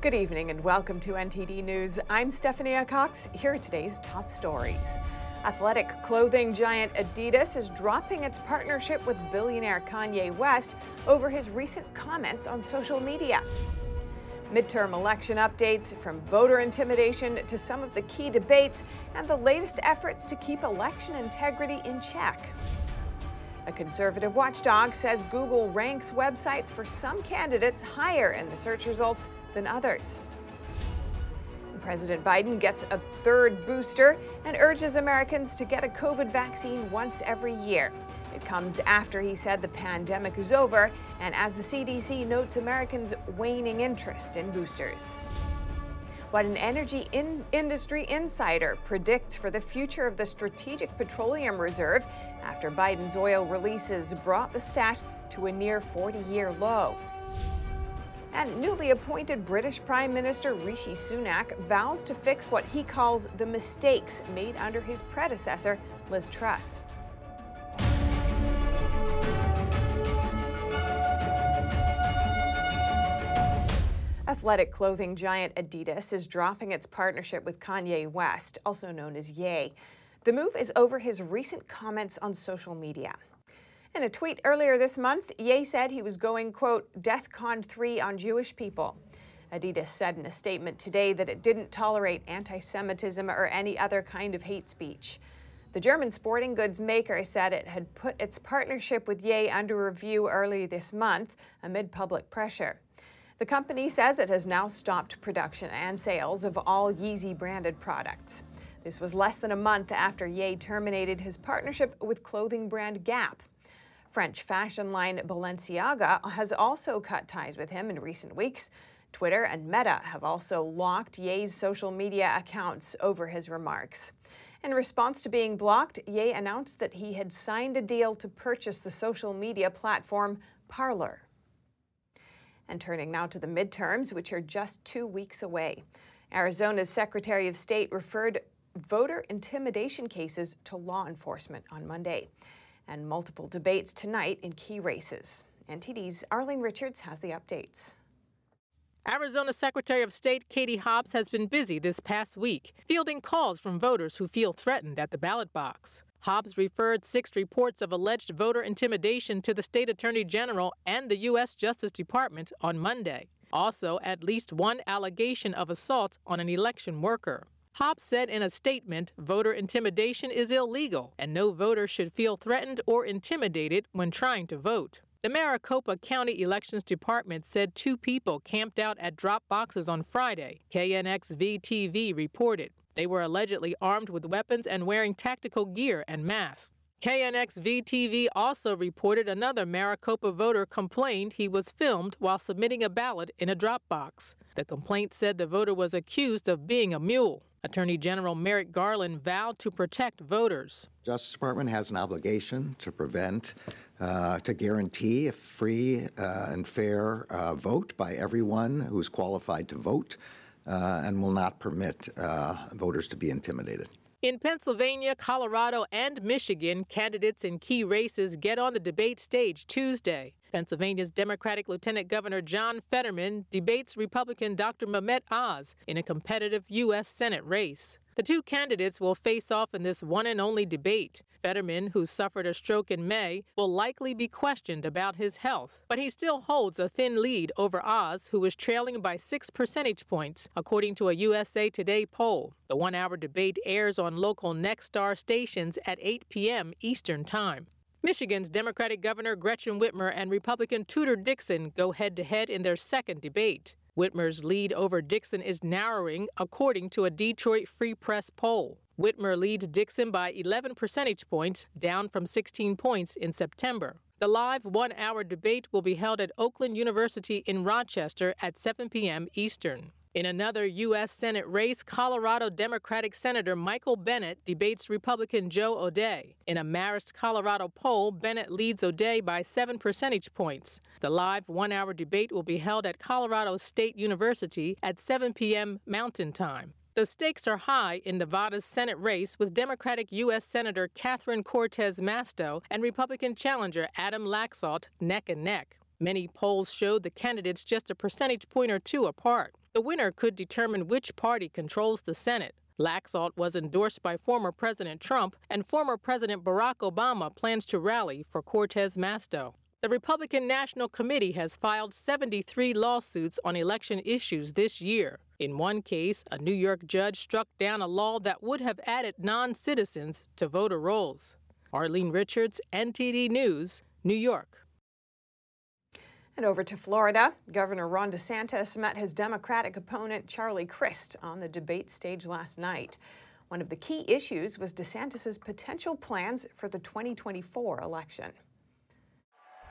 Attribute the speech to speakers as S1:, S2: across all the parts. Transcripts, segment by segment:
S1: Good evening and welcome to NTD News. I'm Stephanie Cox. Here are today's top stories. Athletic clothing giant Adidas is dropping its partnership with billionaire Kanye West over his recent comments on social media. Midterm election updates from voter intimidation to some of the key debates and the latest efforts to keep election integrity in check. A conservative watchdog says Google ranks websites for some candidates higher in the search results than others. President Biden gets a third booster and urges Americans to get a COVID vaccine once every year. It comes after he said the pandemic is over and as the CDC notes Americans' waning interest in boosters. What an energy in industry insider predicts for the future of the Strategic Petroleum Reserve after Biden's oil releases brought the stash to a near 40 year low. And newly appointed British Prime Minister Rishi Sunak vows to fix what he calls the mistakes made under his predecessor, Liz Truss. Athletic clothing giant Adidas is dropping its partnership with Kanye West, also known as Ye. The move is over his recent comments on social media. In a tweet earlier this month, Ye said he was going, quote, Death Con 3 on Jewish people. Adidas said in a statement today that it didn't tolerate anti Semitism or any other kind of hate speech. The German sporting goods maker said it had put its partnership with Ye under review early this month amid public pressure. The company says it has now stopped production and sales of all Yeezy branded products. This was less than a month after Ye terminated his partnership with clothing brand Gap. French fashion line Balenciaga has also cut ties with him in recent weeks. Twitter and Meta have also locked Ye's social media accounts over his remarks. In response to being blocked, Ye announced that he had signed a deal to purchase the social media platform Parler. And turning now to the midterms, which are just two weeks away. Arizona's Secretary of State referred voter intimidation cases to law enforcement on Monday and multiple debates tonight in key races. NTD's Arlene Richards has the updates.
S2: Arizona Secretary of State Katie Hobbs has been busy this past week, fielding calls from voters who feel threatened at the ballot box. Hobbs referred six reports of alleged voter intimidation to the state attorney general and the U.S. Justice Department on Monday. Also, at least one allegation of assault on an election worker. Hobbs said in a statement voter intimidation is illegal and no voter should feel threatened or intimidated when trying to vote. The Maricopa County Elections Department said two people camped out at drop boxes on Friday, KNXV TV reported. They were allegedly armed with weapons and wearing tactical gear and masks. KNXV TV also reported another Maricopa voter complained he was filmed while submitting a ballot in a drop box. The complaint said the voter was accused of being a mule. Attorney General Merrick Garland vowed to protect voters.
S3: Justice Department has an obligation to prevent, uh, to guarantee a free uh, and fair uh, vote by everyone who's qualified to vote, uh, and will not permit uh, voters to be intimidated.
S2: In Pennsylvania, Colorado, and Michigan, candidates in key races get on the debate stage Tuesday. Pennsylvania's Democratic Lieutenant Governor John Fetterman debates Republican Dr. Mehmet Oz in a competitive U.S. Senate race. The two candidates will face off in this one and only debate. Fetterman, who suffered a stroke in May, will likely be questioned about his health, but he still holds a thin lead over Oz, who is trailing by six percentage points, according to a USA Today poll. The one hour debate airs on local Nexstar stations at 8 p.m. Eastern Time. Michigan's Democratic Governor Gretchen Whitmer and Republican Tudor Dixon go head to head in their second debate. Whitmer's lead over Dixon is narrowing, according to a Detroit Free Press poll. Whitmer leads Dixon by 11 percentage points, down from 16 points in September. The live one hour debate will be held at Oakland University in Rochester at 7 p.m. Eastern. In another U.S. Senate race, Colorado Democratic Senator Michael Bennet debates Republican Joe O'Dea. In a Marist, Colorado poll, Bennet leads O'Dea by seven percentage points. The live one hour debate will be held at Colorado State University at 7 p.m. Mountain Time. The stakes are high in Nevada's Senate race with Democratic U.S. Senator Catherine Cortez Masto and Republican challenger Adam Laxalt neck and neck. Many polls showed the candidates just a percentage point or two apart. The winner could determine which party controls the Senate. Laxalt was endorsed by former President Trump, and former President Barack Obama plans to rally for Cortez Masto. The Republican National Committee has filed 73 lawsuits on election issues this year. In one case, a New York judge struck down a law that would have added non citizens to voter rolls. Arlene Richards, NTD News, New York.
S1: And over to Florida, Governor Ron DeSantis met his Democratic opponent Charlie Crist on the debate stage last night. One of the key issues was DeSantis's potential plans for the 2024 election.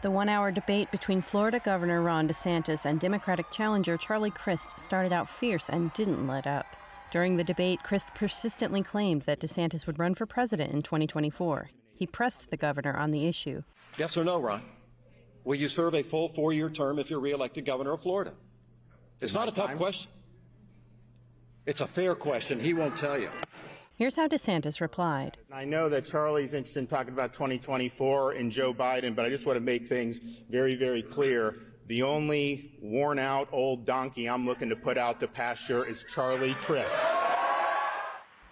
S4: The one hour debate between Florida Governor Ron DeSantis and Democratic challenger Charlie Crist started out fierce and didn't let up. During the debate, Crist persistently claimed that DeSantis would run for president in 2024. He pressed the governor on the issue.
S5: Yes or no, Ron? Will you serve a full four year term if you're reelected governor of Florida? It's not a tough time? question. It's a fair question. He won't tell you.
S4: Here's how DeSantis replied.
S6: I know that Charlie's interested in talking about 2024 and Joe Biden, but I just want to make things very, very clear. The only worn out old donkey I'm looking to put out to pasture is Charlie Crist.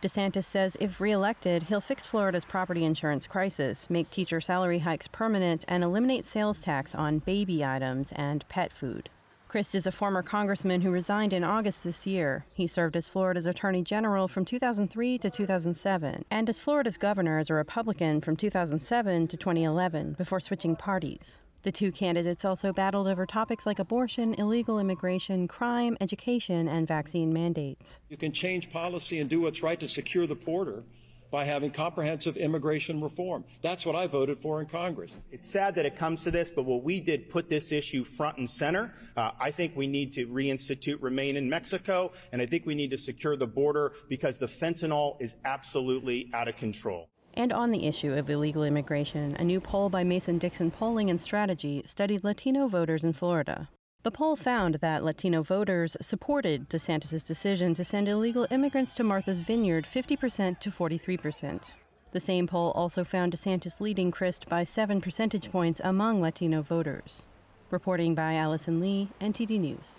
S4: DeSantis says if reelected, he'll fix Florida's property insurance crisis, make teacher salary hikes permanent, and eliminate sales tax on baby items and pet food. Crist is a former congressman who resigned in August this year. He served as Florida's Attorney General from 2003 to 2007 and as Florida's governor as a Republican from 2007 to 2011 before switching parties. The two candidates also battled over topics like abortion, illegal immigration, crime, education, and vaccine mandates.
S5: You can change policy and do what's right to secure the border by having comprehensive immigration reform. That's what I voted for in Congress.
S6: It's sad that it comes to this, but what we did put this issue front and center. Uh, I think we need to reinstitute Remain in Mexico, and I think we need to secure the border because the fentanyl is absolutely out of control.
S4: And on the issue of illegal immigration, a new poll by Mason Dixon Polling and Strategy studied Latino voters in Florida. The poll found that Latino voters supported DeSantis' decision to send illegal immigrants to Martha's Vineyard 50% to 43%. The same poll also found DeSantis leading Crist by 7 percentage points among Latino voters. Reporting by Allison Lee, NTD News.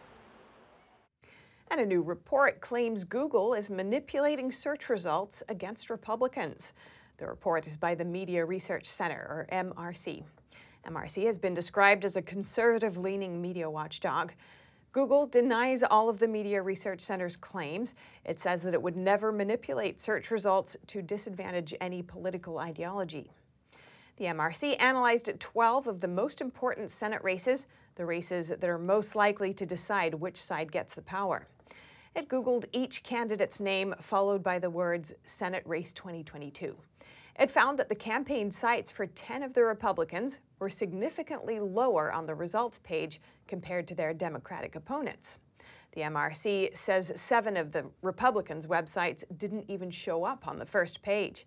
S1: And a new report claims Google is manipulating search results against Republicans. The report is by the Media Research Center, or MRC. MRC has been described as a conservative leaning media watchdog. Google denies all of the Media Research Center's claims. It says that it would never manipulate search results to disadvantage any political ideology. The MRC analyzed 12 of the most important Senate races, the races that are most likely to decide which side gets the power. It Googled each candidate's name, followed by the words Senate Race 2022. It found that the campaign sites for 10 of the Republicans were significantly lower on the results page compared to their Democratic opponents. The MRC says seven of the Republicans' websites didn't even show up on the first page.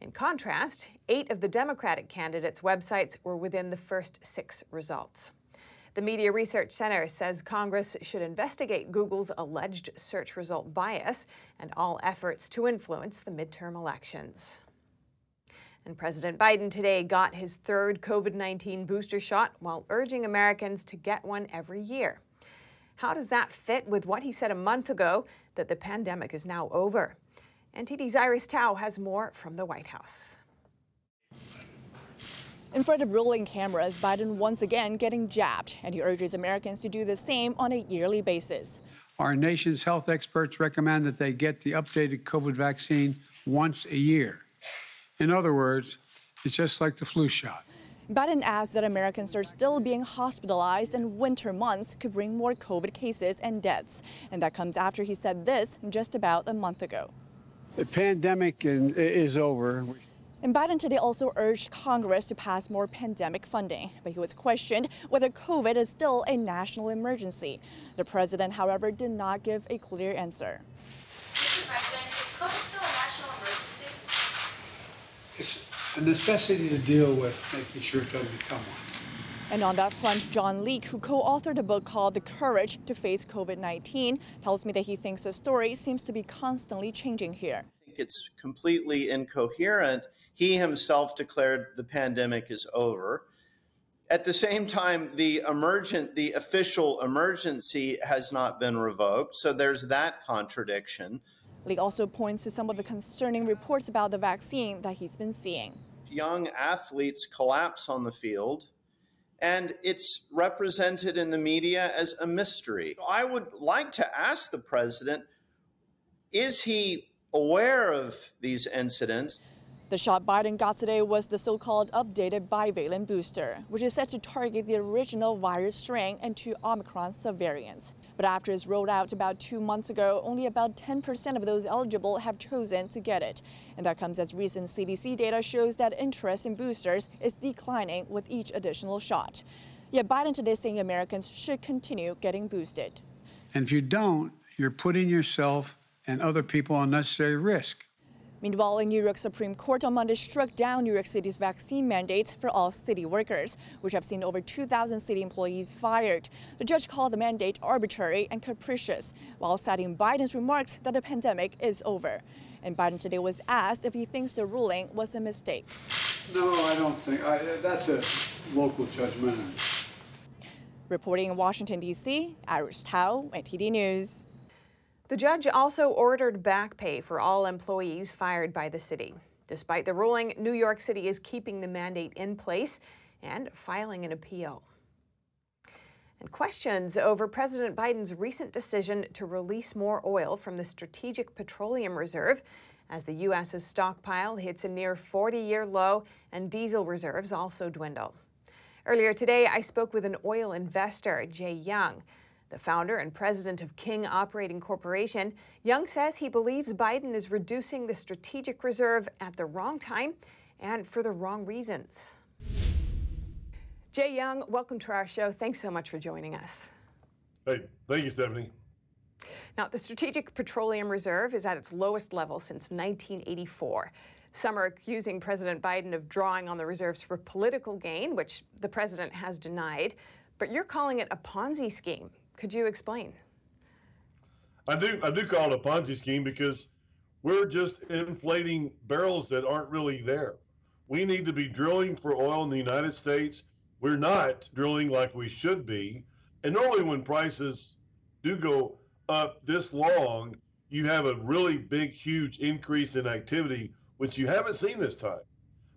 S1: In contrast, eight of the Democratic candidates' websites were within the first six results. The Media Research Center says Congress should investigate Google's alleged search result bias and all efforts to influence the midterm elections. And President Biden today got his third COVID 19 booster shot while urging Americans to get one every year. How does that fit with what he said a month ago that the pandemic is now over? NTD's Iris Tao has more from the White House.
S7: In front of rolling cameras, Biden once again getting jabbed, and he urges Americans to do the same on a yearly basis.
S8: Our nation's health experts recommend that they get the updated COVID vaccine once a year. In other words, it's just like the flu shot.
S7: Biden adds that Americans are still being hospitalized and winter months could bring more COVID cases and deaths. And that comes after he said this just about a month ago.
S8: The pandemic is over.
S7: And Biden today also urged Congress to pass more pandemic funding, but he was questioned whether COVID is still a national emergency. The president, however, did not give a clear answer.
S9: Mr. President, is COVID still a national emergency?
S8: It's a necessity to deal with making sure it doesn't become one.
S7: And on that front, John Leake, who co authored a book called The Courage to Face COVID 19, tells me that he thinks the story seems to be constantly changing here.
S10: I think it's completely incoherent. He himself declared the pandemic is over. At the same time, the emergent, the official emergency has not been revoked, so there's that contradiction.
S7: Lee also points to some of the concerning reports about the vaccine that he's been seeing.
S10: Young athletes collapse on the field, and it's represented in the media as a mystery. I would like to ask the president is he aware of these incidents?
S7: The shot Biden got today was the so called updated bivalent booster, which is set to target the original virus strain and two Omicron subvariants. But after it's rolled out about two months ago, only about 10% of those eligible have chosen to get it. And that comes as recent CDC data shows that interest in boosters is declining with each additional shot. Yet Biden today saying Americans should continue getting boosted.
S8: And if you don't, you're putting yourself and other people on unnecessary risk.
S7: Meanwhile, a New York Supreme Court on Monday struck down New York City's vaccine mandate for all city workers, which have seen over 2,000 city employees fired. The judge called the mandate arbitrary and capricious, while citing Biden's remarks that the pandemic is over. And Biden today was asked if he thinks the ruling was a mistake.
S8: No, I don't think I, that's a local judgment.
S7: Reporting in Washington, D.C., Iris Tao, NTD News.
S1: The judge also ordered back pay for all employees fired by the city. Despite the ruling, New York City is keeping the mandate in place and filing an appeal. And questions over President Biden's recent decision to release more oil from the Strategic Petroleum Reserve as the U.S.'s stockpile hits a near 40 year low and diesel reserves also dwindle. Earlier today, I spoke with an oil investor, Jay Young. The founder and president of King Operating Corporation, Young says he believes Biden is reducing the strategic reserve at the wrong time and for the wrong reasons. Jay Young, welcome to our show. Thanks so much for joining us.
S11: Hey, thank you, Stephanie.
S1: Now, the Strategic Petroleum Reserve is at its lowest level since 1984. Some are accusing President Biden of drawing on the reserves for political gain, which the president has denied. But you're calling it a Ponzi scheme. Could you explain?
S11: I do. I do call it a Ponzi scheme because we're just inflating barrels that aren't really there. We need to be drilling for oil in the United States. We're not drilling like we should be. And normally, when prices do go up this long, you have a really big, huge increase in activity, which you haven't seen this time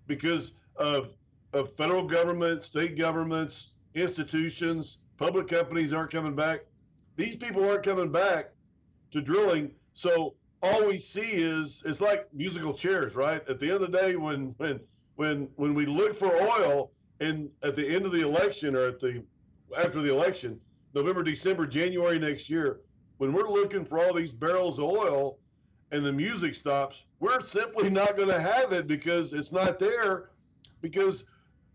S11: because of, of federal government, state governments, institutions, Public companies aren't coming back. These people aren't coming back to drilling. So all we see is it's like musical chairs, right? At the end of the day, when when when when we look for oil, and at the end of the election or at the after the election, November, December, January next year, when we're looking for all these barrels of oil, and the music stops, we're simply not going to have it because it's not there. Because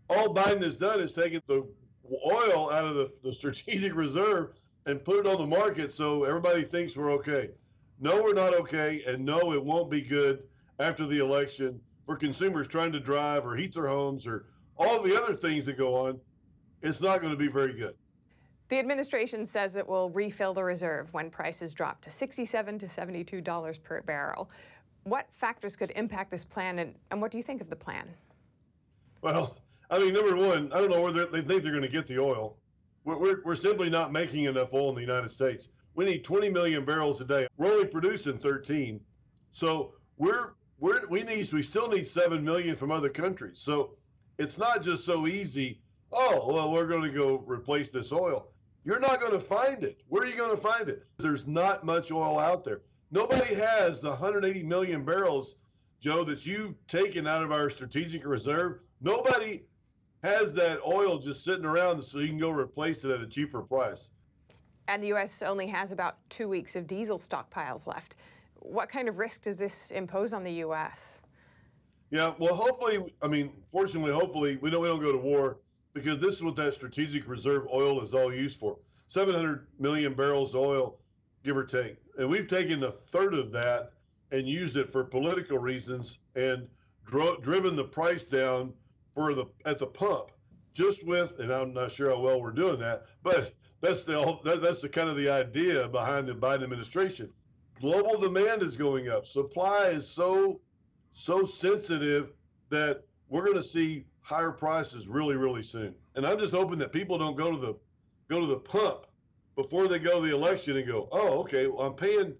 S11: all Biden has done is taken the oil out of the, the strategic reserve and put it on the market so everybody thinks we're okay. No, we're not okay, and no, it won't be good after the election for consumers trying to drive or heat their homes or all the other things that go on. It's not going to be very good.
S1: The administration says it will refill the reserve when prices drop to 67 to 72 dollars per barrel. What factors could impact this plan, and, and what do you think of the plan?
S11: Well, I mean, number one, I don't know where they think they're going to get the oil. We're, we're, we're simply not making enough oil in the United States. We need 20 million barrels a day. We're only producing 13. So we're, we're, we need, we still need 7 million from other countries. So it's not just so easy. Oh, well, we're going to go replace this oil. You're not going to find it. Where are you going to find it? There's not much oil out there. Nobody has the 180 million barrels, Joe, that you've taken out of our strategic reserve. Nobody has that oil just sitting around so you can go replace it at a cheaper price.
S1: And the U.S. only has about two weeks of diesel stockpiles left. What kind of risk does this impose on the U.S.?
S11: Yeah, well, hopefully, I mean, fortunately, hopefully, we don't we don't go to war because this is what that strategic reserve oil is all used for. 700 million barrels of oil, give or take, and we've taken a third of that and used it for political reasons and dro- driven the price down for the at the pump just with and i'm not sure how well we're doing that but that's the that, that's the kind of the idea behind the biden administration global demand is going up supply is so so sensitive that we're going to see higher prices really, really soon. And I'm just hoping that people don't go to the go to the pump before they go to the election and go, oh, okay, well, I'm paying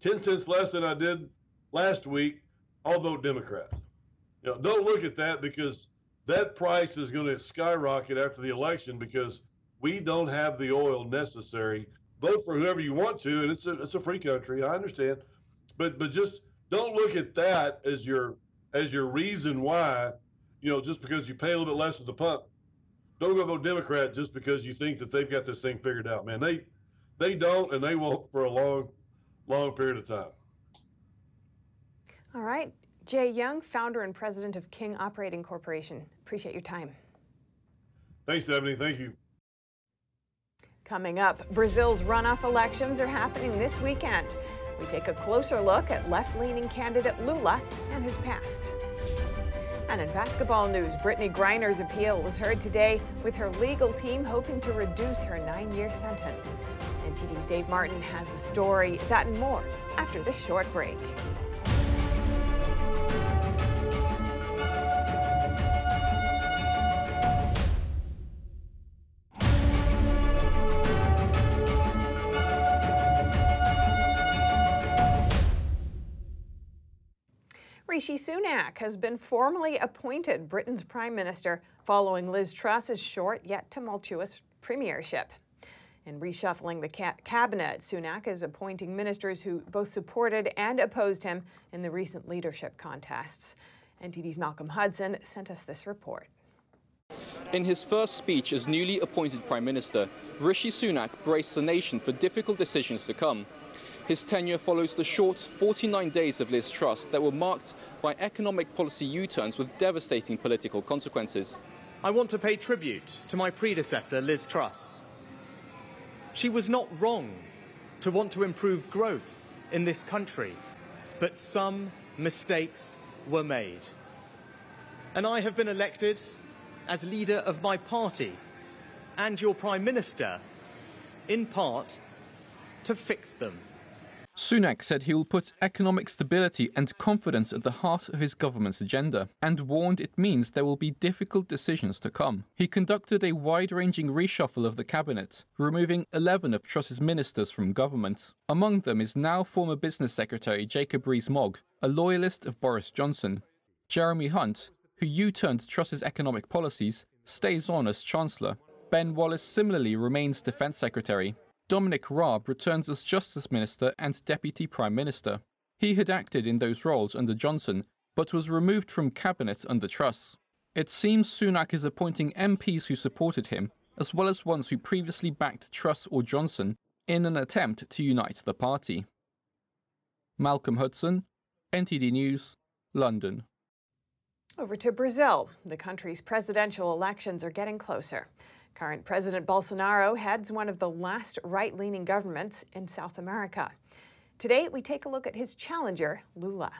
S11: 10 cents less than I did last week. I'll vote Democrat. You know, don't look at that because that price is going to skyrocket after the election because we don't have the oil necessary. Vote for whoever you want to, and it's a it's a free country. I understand, but but just don't look at that as your as your reason why, you know, just because you pay a little bit less at the pump. Don't go vote Democrat just because you think that they've got this thing figured out, man. They they don't, and they won't for a long, long period of time.
S1: All right. Jay Young, founder and president of King Operating Corporation. Appreciate your time.
S11: Thanks, Stephanie. Thank you.
S1: Coming up, Brazil's runoff elections are happening this weekend. We take a closer look at left leaning candidate Lula and his past. And in basketball news, Brittney Griner's appeal was heard today, with her legal team hoping to reduce her nine year sentence. NTD's Dave Martin has the story, that and more, after this short break. Rishi Sunak has been formally appointed Britain's Prime Minister following Liz Truss's short yet tumultuous premiership. In reshuffling the ca- cabinet, Sunak is appointing ministers who both supported and opposed him in the recent leadership contests. NTD's Malcolm Hudson sent us this report.
S12: In his first speech as newly appointed Prime Minister, Rishi Sunak braced the nation for difficult decisions to come. His tenure follows the short 49 days of Liz Truss that were marked by economic policy U turns with devastating political consequences.
S13: I want to pay tribute to my predecessor, Liz Truss. She was not wrong to want to improve growth in this country, but some mistakes were made. And I have been elected as leader of my party and your Prime Minister, in part, to fix them.
S12: Sunak said he will put economic stability and confidence at the heart of his government's agenda and warned it means there will be difficult decisions to come. He conducted a wide ranging reshuffle of the cabinet, removing 11 of Truss's ministers from government. Among them is now former Business Secretary Jacob Rees Mogg, a loyalist of Boris Johnson. Jeremy Hunt, who U turned Truss's economic policies, stays on as Chancellor. Ben Wallace similarly remains Defence Secretary. Dominic Raab returns as Justice Minister and Deputy Prime Minister. He had acted in those roles under Johnson, but was removed from cabinet under Truss. It seems Sunak is appointing MPs who supported him, as well as ones who previously backed Truss or Johnson, in an attempt to unite the party. Malcolm Hudson, NTD News, London.
S1: Over to Brazil. The country's presidential elections are getting closer. Current President Bolsonaro heads one of the last right leaning governments in South America. Today, we take a look at his challenger, Lula.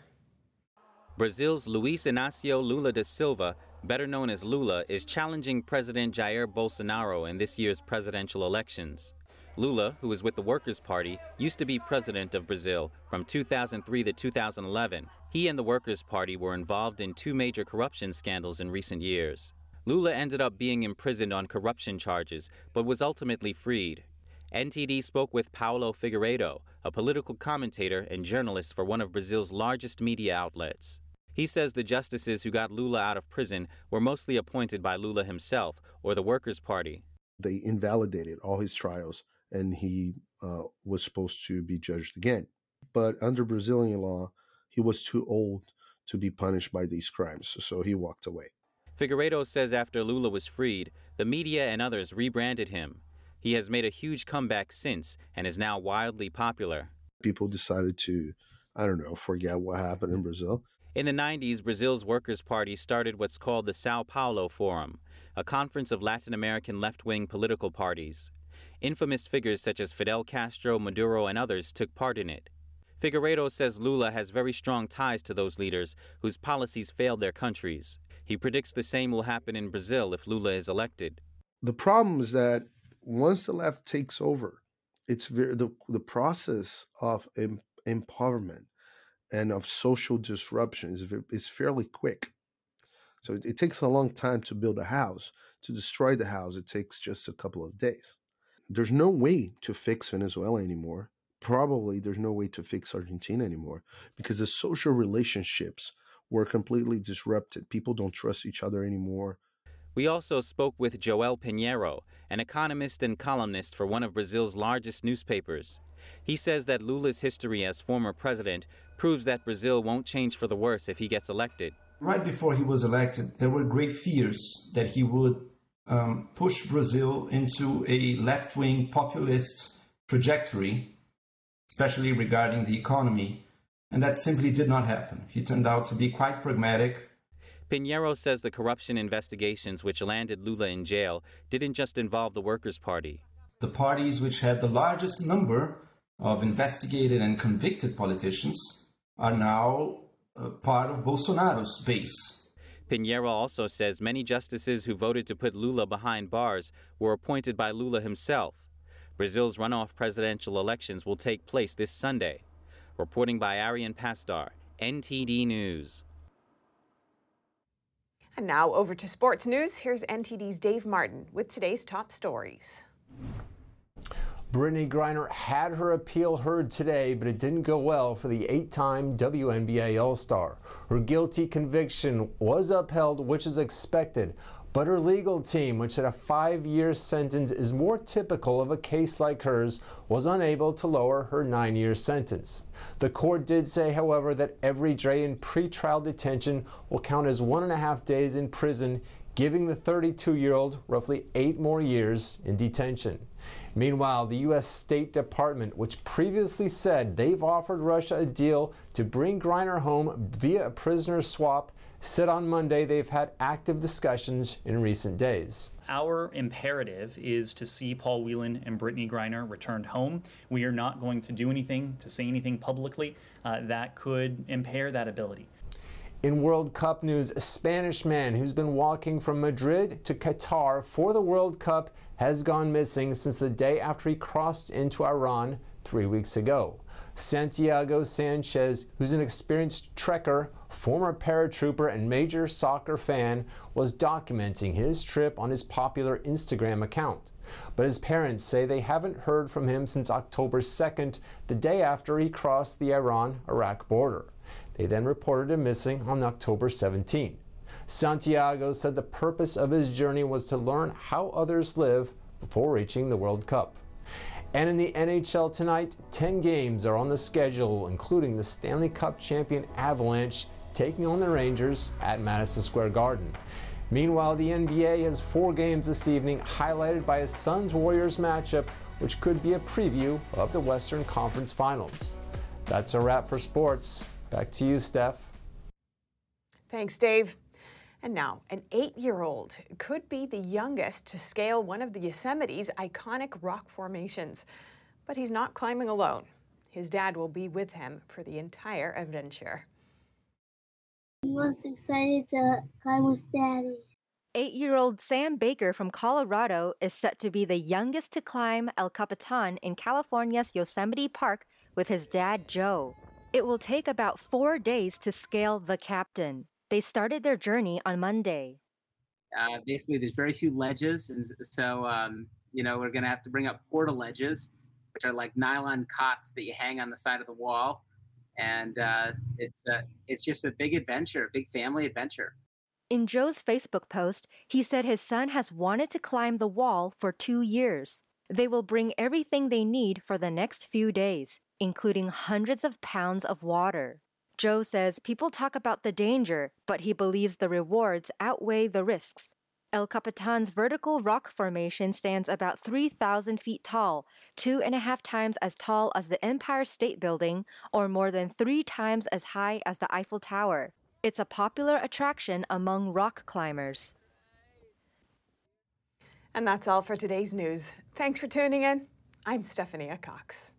S14: Brazil's Luiz Inácio Lula da Silva, better known as Lula, is challenging President Jair Bolsonaro in this year's presidential elections. Lula, who is with the Workers' Party, used to be president of Brazil from 2003 to 2011. He and the Workers' Party were involved in two major corruption scandals in recent years. Lula ended up being imprisoned on corruption charges, but was ultimately freed. NTD spoke with Paulo Figueiredo, a political commentator and journalist for one of Brazil's largest media outlets. He says the justices who got Lula out of prison were mostly appointed by Lula himself or the Workers' Party.
S15: They invalidated all his trials, and he uh, was supposed to be judged again. But under Brazilian law, he was too old to be punished by these crimes, so he walked away.
S14: Figueiredo says after Lula was freed, the media and others rebranded him. He has made a huge comeback since and is now wildly popular.
S15: People decided to, I don't know, forget what happened in Brazil.
S14: In the 90s, Brazil's Workers' Party started what's called the Sao Paulo Forum, a conference of Latin American left wing political parties. Infamous figures such as Fidel Castro, Maduro, and others took part in it. Figueiredo says Lula has very strong ties to those leaders whose policies failed their countries. He predicts the same will happen in Brazil if Lula is elected.
S15: The problem is that once the left takes over, it's very, the the process of em, empowerment and of social disruption is is fairly quick. So it, it takes a long time to build a house. To destroy the house, it takes just a couple of days. There's no way to fix Venezuela anymore. Probably there's no way to fix Argentina anymore because the social relationships were completely disrupted. People don't trust each other anymore.
S14: We also spoke with Joel Pinheiro, an economist and columnist for one of Brazil's largest newspapers. He says that Lula's history as former president proves that Brazil won't change for the worse if he gets elected.
S16: Right before he was elected, there were great fears that he would um, push Brazil into a left wing populist trajectory, especially regarding the economy. And that simply did not happen. He turned out to be quite pragmatic.
S14: Pinheiro says the corruption investigations which landed Lula in jail didn't just involve the Workers' Party.
S16: The parties which had the largest number of investigated and convicted politicians are now uh, part of Bolsonaro's base.
S14: Pinheiro also says many justices who voted to put Lula behind bars were appointed by Lula himself. Brazil's runoff presidential elections will take place this Sunday. Reporting by Arian Pastar, NTD News.
S1: And now over to sports news. Here's NTD's Dave Martin with today's top stories.
S17: Brittney Griner had her appeal heard today, but it didn't go well for the eight time WNBA All Star. Her guilty conviction was upheld, which is expected. But her legal team, which had a five year sentence, is more typical of a case like hers, was unable to lower her nine year sentence. The court did say, however, that every day in pretrial detention will count as one and a half days in prison, giving the 32 year old roughly eight more years in detention. Meanwhile, the U.S. State Department, which previously said they've offered Russia a deal to bring Griner home via a prisoner swap, said on Monday they've had active discussions in recent days.
S18: Our imperative is to see Paul Whelan and Brittney Griner returned home. We are not going to do anything, to say anything publicly uh, that could impair that ability.
S17: In World Cup news, a Spanish man who's been walking from Madrid to Qatar for the World Cup has gone missing since the day after he crossed into Iran three weeks ago. Santiago Sanchez, who's an experienced trekker, former paratrooper, and major soccer fan, was documenting his trip on his popular Instagram account. But his parents say they haven't heard from him since October 2nd, the day after he crossed the Iran Iraq border. They then reported him missing on October 17. Santiago said the purpose of his journey was to learn how others live before reaching the World Cup. And in the NHL tonight, 10 games are on the schedule, including the Stanley Cup champion Avalanche taking on the Rangers at Madison Square Garden. Meanwhile, the NBA has four games this evening, highlighted by a Suns Warriors matchup, which could be a preview of the Western Conference Finals. That's a wrap for sports. Back to you, Steph.
S1: Thanks, Dave. And now, an eight year old could be the youngest to scale one of the Yosemite's iconic rock formations. But he's not climbing alone. His dad will be with him for the entire adventure.
S19: I'm most excited to climb with Daddy.
S20: Eight year old Sam Baker from Colorado is set to be the youngest to climb El Capitan in California's Yosemite Park with his dad, Joe. It will take about four days to scale the Captain. They started their journey on Monday.
S21: Uh, basically, there's very few ledges, and so um, you know we're gonna have to bring up portaledges, which are like nylon cots that you hang on the side of the wall, and uh, it's uh, it's just a big adventure, a big family adventure.
S20: In Joe's Facebook post, he said his son has wanted to climb the wall for two years. They will bring everything they need for the next few days, including hundreds of pounds of water. Joe says people talk about the danger, but he believes the rewards outweigh the risks. El Capitan's vertical rock formation stands about 3,000 feet tall, two and a half times as tall as the Empire State Building, or more than three times as high as the Eiffel Tower. It's a popular attraction among rock climbers.
S1: And that's all for today's news. Thanks for tuning in. I'm Stephanie Cox.